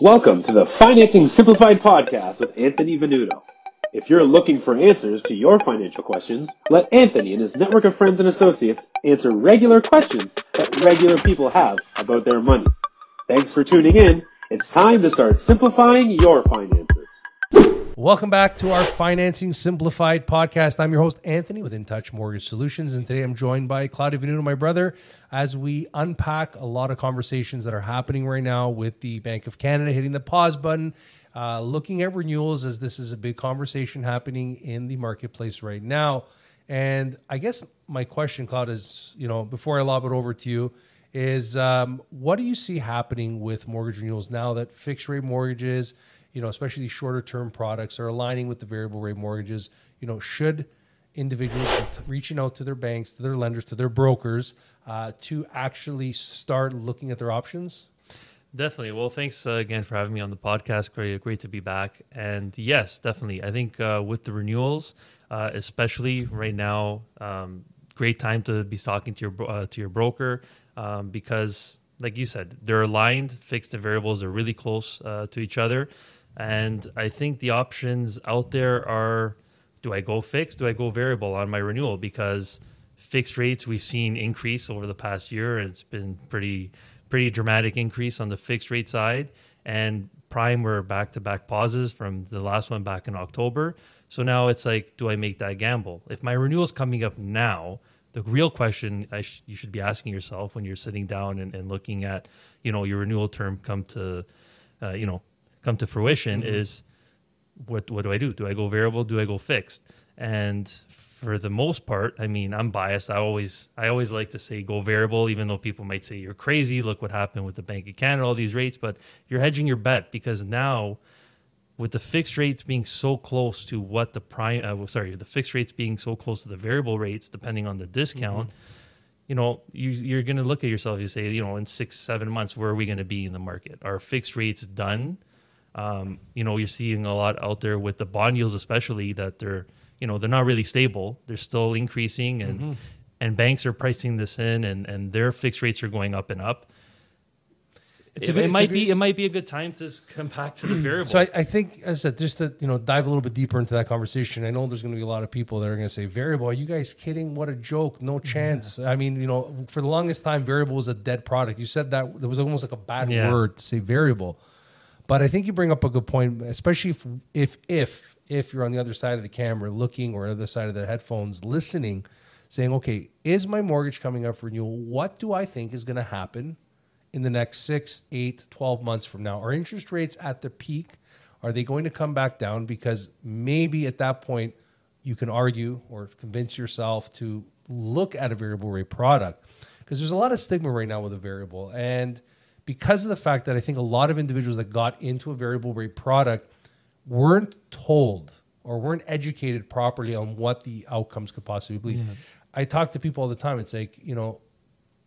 Welcome to the Financing Simplified podcast with Anthony Venuto. If you're looking for answers to your financial questions, let Anthony and his network of friends and associates answer regular questions that regular people have about their money. Thanks for tuning in. It's time to start simplifying your finances. Welcome back to our Financing Simplified podcast. I'm your host, Anthony with In Touch Mortgage Solutions. And today I'm joined by Claudio Venuto, my brother, as we unpack a lot of conversations that are happening right now with the Bank of Canada hitting the pause button, uh, looking at renewals, as this is a big conversation happening in the marketplace right now. And I guess my question, Claude, is you know, before I lob it over to you, is um, what do you see happening with mortgage renewals now that fixed rate mortgages, you know, especially these shorter term products are aligning with the variable rate mortgages. You know, should individuals reaching out to their banks, to their lenders, to their brokers uh, to actually start looking at their options? Definitely. Well, thanks uh, again for having me on the podcast. Great, great to be back. And yes, definitely. I think uh, with the renewals, uh, especially right now, um, great time to be talking to your uh, to your broker um, because, like you said, they're aligned. Fixed and variables are really close uh, to each other. And I think the options out there are do I go fixed? Do I go variable on my renewal? Because fixed rates we've seen increase over the past year. and It's been pretty pretty dramatic increase on the fixed rate side. And prime were back to back pauses from the last one back in October. So now it's like, do I make that gamble? If my renewal is coming up now, the real question sh- you should be asking yourself when you're sitting down and, and looking at, you know, your renewal term come to, uh, you know, come to fruition mm-hmm. is what what do I do? Do I go variable? Do I go fixed? And for the most part, I mean, I'm biased. I always I always like to say go variable, even though people might say you're crazy. Look what happened with the Bank of Canada, all these rates, but you're hedging your bet because now with the fixed rates being so close to what the prime uh, sorry the fixed rates being so close to the variable rates depending on the discount mm-hmm. you know you, you're going to look at yourself you say you know in six seven months where are we going to be in the market are fixed rates done um, you know, you're seeing a lot out there with the bond yields, especially that they're, you know, they're not really stable. They're still increasing, and mm-hmm. and banks are pricing this in, and and their fixed rates are going up and up. It, it, might be it might be a good time to come back to the variable. So I, I, think, as I said, just to you know dive a little bit deeper into that conversation. I know there's going to be a lot of people that are going to say variable. Are you guys kidding? What a joke! No chance. Yeah. I mean, you know, for the longest time, variable was a dead product. You said that there was almost like a bad yeah. word to say variable. But I think you bring up a good point, especially if if if if you're on the other side of the camera looking or other side of the headphones listening, saying, okay, is my mortgage coming up for renewal? What do I think is going to happen in the next six, eight, 12 months from now? Are interest rates at the peak? Are they going to come back down? Because maybe at that point you can argue or convince yourself to look at a variable rate product. Because there's a lot of stigma right now with a variable. And because of the fact that I think a lot of individuals that got into a variable rate product weren't told or weren't educated properly on what the outcomes could possibly be. Yeah. I talk to people all the time. It's like, you know,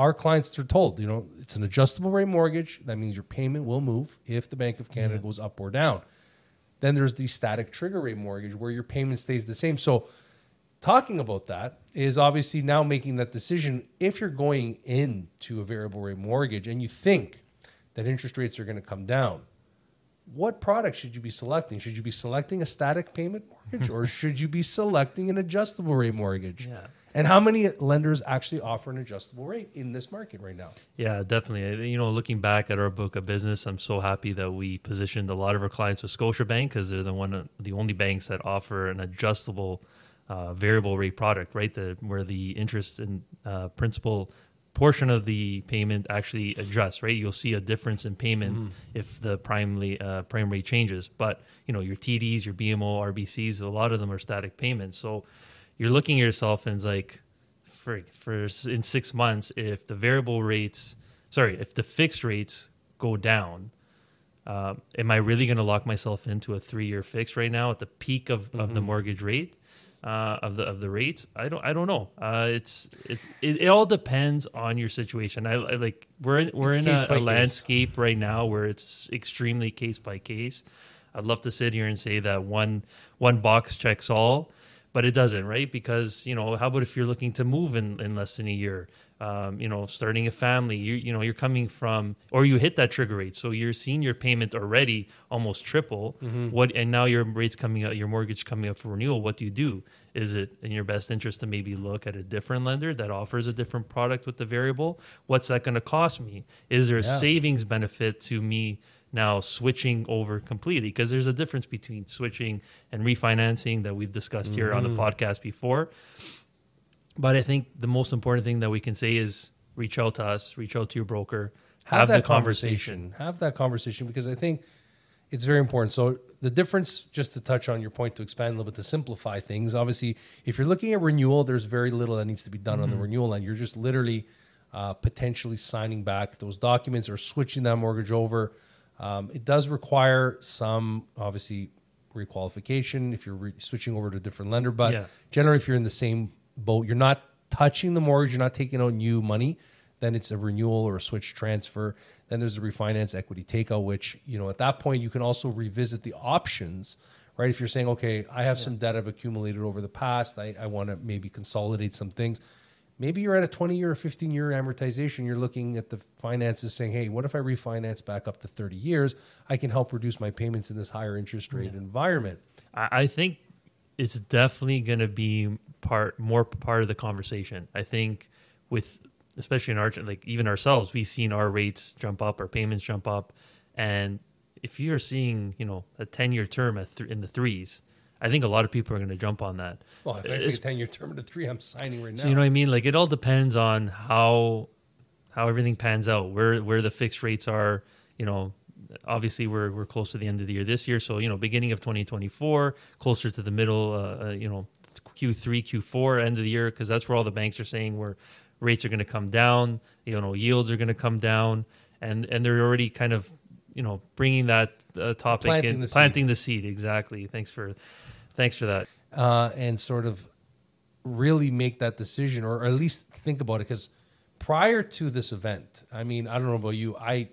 our clients are told, you know, it's an adjustable rate mortgage. That means your payment will move if the Bank of Canada yeah. goes up or down. Then there's the static trigger rate mortgage where your payment stays the same. So talking about that is obviously now making that decision if you're going into a variable rate mortgage and you think that interest rates are going to come down what product should you be selecting should you be selecting a static payment mortgage or should you be selecting an adjustable rate mortgage yeah. and how many lenders actually offer an adjustable rate in this market right now yeah definitely you know looking back at our book of business i'm so happy that we positioned a lot of our clients with scotiabank because they're the one the only banks that offer an adjustable uh, variable rate product, right? The where the interest and uh, principal portion of the payment actually adjusts, right? You'll see a difference in payment mm-hmm. if the prime uh, prime rate changes. But you know your TDs, your BMO, RBCs, a lot of them are static payments. So you're looking at yourself and it's like, for for in six months, if the variable rates, sorry, if the fixed rates go down. Uh, am I really going to lock myself into a three-year fix right now at the peak of, mm-hmm. of the mm-hmm. mortgage rate? Uh, of the of the rates. I don't I don't know. Uh, it's it's it, it, all depends on your situation. I, I like we're in we're it's in a, a landscape right now where it's extremely case by case. I'd love to sit here and say that one one box checks all, but it doesn't, right? Because you know, how about if you're looking to move in, in less than a year? Um, you know, starting a family, you you know, you're coming from, or you hit that trigger rate, so you're seeing your payment already almost triple. What and now your rates coming up, your mortgage coming up for renewal. What do you do? Is it in your best interest to maybe look at a different lender that offers a different product with the variable? What's that going to cost me? Is there a Yeah. savings benefit to me now switching over completely? Because there's a difference between switching and refinancing that we've discussed here on the podcast before. But I think the most important thing that we can say is reach out to us, reach out to your broker, have, the conversation. Have that conversation because I think it's very important. So the difference, just to touch on your point, to expand a little bit, to simplify things. Obviously, if you're looking at renewal, there's very little that needs to be done on the renewal end. You're just literally uh, potentially signing back those documents or switching that mortgage over. Um, it does require some, obviously, requalification if you're re- switching over to a different lender. But Yeah. generally, if you're in the same boat, you're not touching the mortgage, you're not taking out new money. Then it's a renewal or a switch transfer. Then there's a refinance equity takeout, which you know at that point you can also revisit the options, right? If you're saying, okay, I have some debt I've accumulated over the past, I, I want to maybe consolidate some things. Maybe you're at a 20 year or 15 year amortization. You're looking at the finances saying, hey, what if I refinance back up to 30 years? I can help reduce my payments in this higher interest rate environment. I, think it's definitely going to be part more part of the conversation. I think with especially in our like even ourselves, we've seen our rates jump up, our payments jump up, and if you're seeing you know a ten year term in the threes, I think a lot of people are going to jump on that. Well, if I say 10 year term to three, I'm signing right now. So you know what I mean? Like it all depends on how how everything pans out, where where the fixed rates are. You know, obviously we're we're close to the end of the year this year, so you know, beginning of 2024, closer to the middle, uh, uh, you know, Q3, Q4, end of the year, because that's where all the banks are saying where rates are going to come down. You know, yields are going to come down, and and they're already kind of you know bringing that uh, topic Planting in, the seed. planting the seed. Exactly. Thanks for thanks for that. uh, and sort of really make that decision or at least think about it because prior to this event i mean i don't know about you i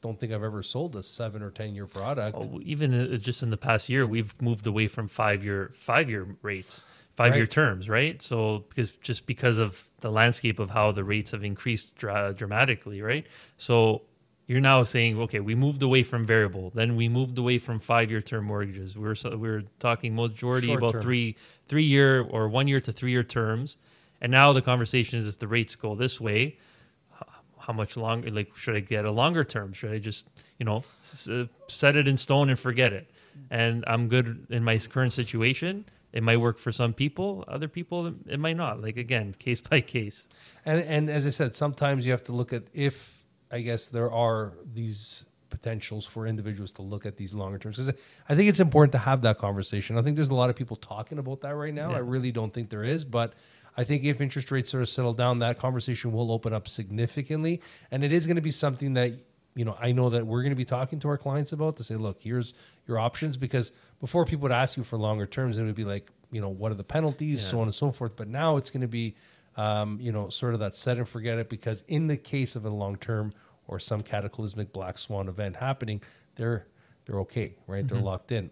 don't think i've ever sold a seven or ten year product Oh, even uh, just in the past year, we've moved away from five year five year rates, five year terms, right? So because just because of the landscape of how the rates have increased dra- dramatically, right? So you're now saying, okay, we moved away from variable, then we moved away from five year term mortgages. We were so, we were talking majority Short about term. three three year or one year to three year terms, and now the conversation is if the rates go this way, how much longer like should i get a longer term? Should i just you know set it in stone and forget it? And i'm good in my current situation. It might work for some people. Other people it might not. Like again case by case. And and as i said sometimes you have to look at if i guess there are these potentials for individuals to look at these longer terms because i think it's important to have that conversation. I think there's a lot of people talking about that right now. Yeah. i really don't think there is but i think if interest rates sort of settle down that conversation will open up significantly. And it is going to be something that you know i know that we're going to be talking to our clients about to say look here's your options because before people would ask you for longer terms it would be like you know what are the penalties? So on and so forth. But now it's going to be um, you know, sort of that set and forget it because in the case of a long term or some cataclysmic black swan event happening, they're they're okay, right? They're locked in.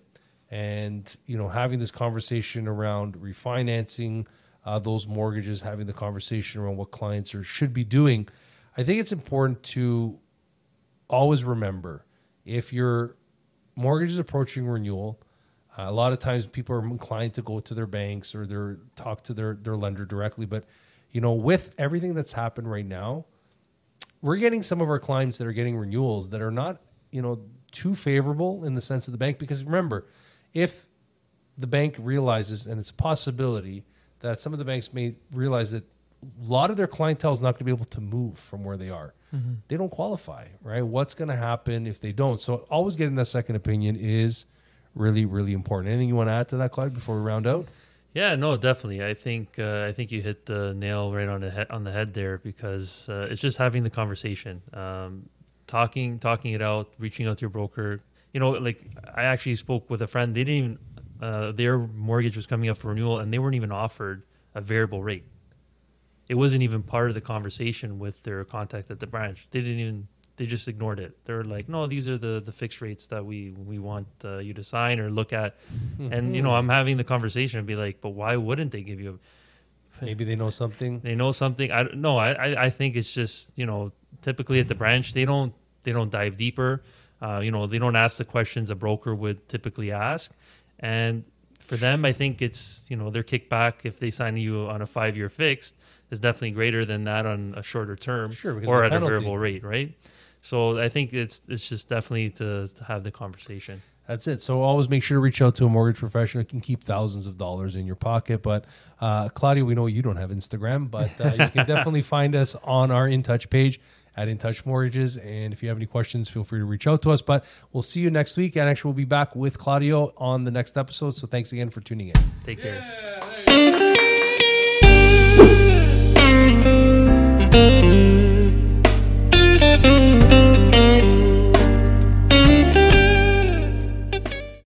And you know, having this conversation around refinancing uh, those mortgages, having the conversation around what clients are should be doing, I think it's important to always remember if your mortgage is approaching renewal, uh, a lot of times people are inclined to go to their banks or their talk to their their lender directly. But you know, with everything that's happened right now, we're getting some of our clients that are getting renewals that are not you know too favorable in the sense of the bank because remember, if the bank realizes and it's a possibility that some of the banks may realize that a lot of their clientele is not going to be able to move from where they are. Mm-hmm. They don't qualify, right? What's going to happen if they don't? So always getting that second opinion is really, really important. Anything you want to add to that, Clyde, before we round out? Yeah no definitely. I think uh, i think you hit the nail right on the head on the head there because uh, it's just having the conversation um, talking talking it out reaching out to your broker. You know like i actually spoke with a friend they didn't even uh, their mortgage was coming up for renewal and they weren't even offered a variable rate. It wasn't even part of the conversation with their contact at the branch. They didn't even they just ignored it. They're like, no, these are the the fixed rates that we we want uh, you to sign or look at. And you know, I'm having the conversation and be like, but why wouldn't they give you? Maybe they know something. They know something. I don't know. I, I I think it's just you know typically at the branch they don't they don't dive deeper. Uh, you know they don't ask the questions a broker would typically ask, and for them I think it's you know their kickback if they sign you on a five year fixed is definitely greater than that on a shorter term Sure, or at penalty. a variable rate, right? So I think it's it's just definitely to, to have the conversation. That's it. So always make sure to reach out to a mortgage professional. You can keep thousands of dollars in your pocket. But uh, Claudio, we know you don't have Instagram, but uh, you can definitely find us on our In Touch page at In Touch Mortgages. And if you have any questions, feel free to reach out to us. But we'll see you next week. And actually, we'll be back with Claudio on the next episode. So thanks again for tuning in. Take care. Yeah, there you go.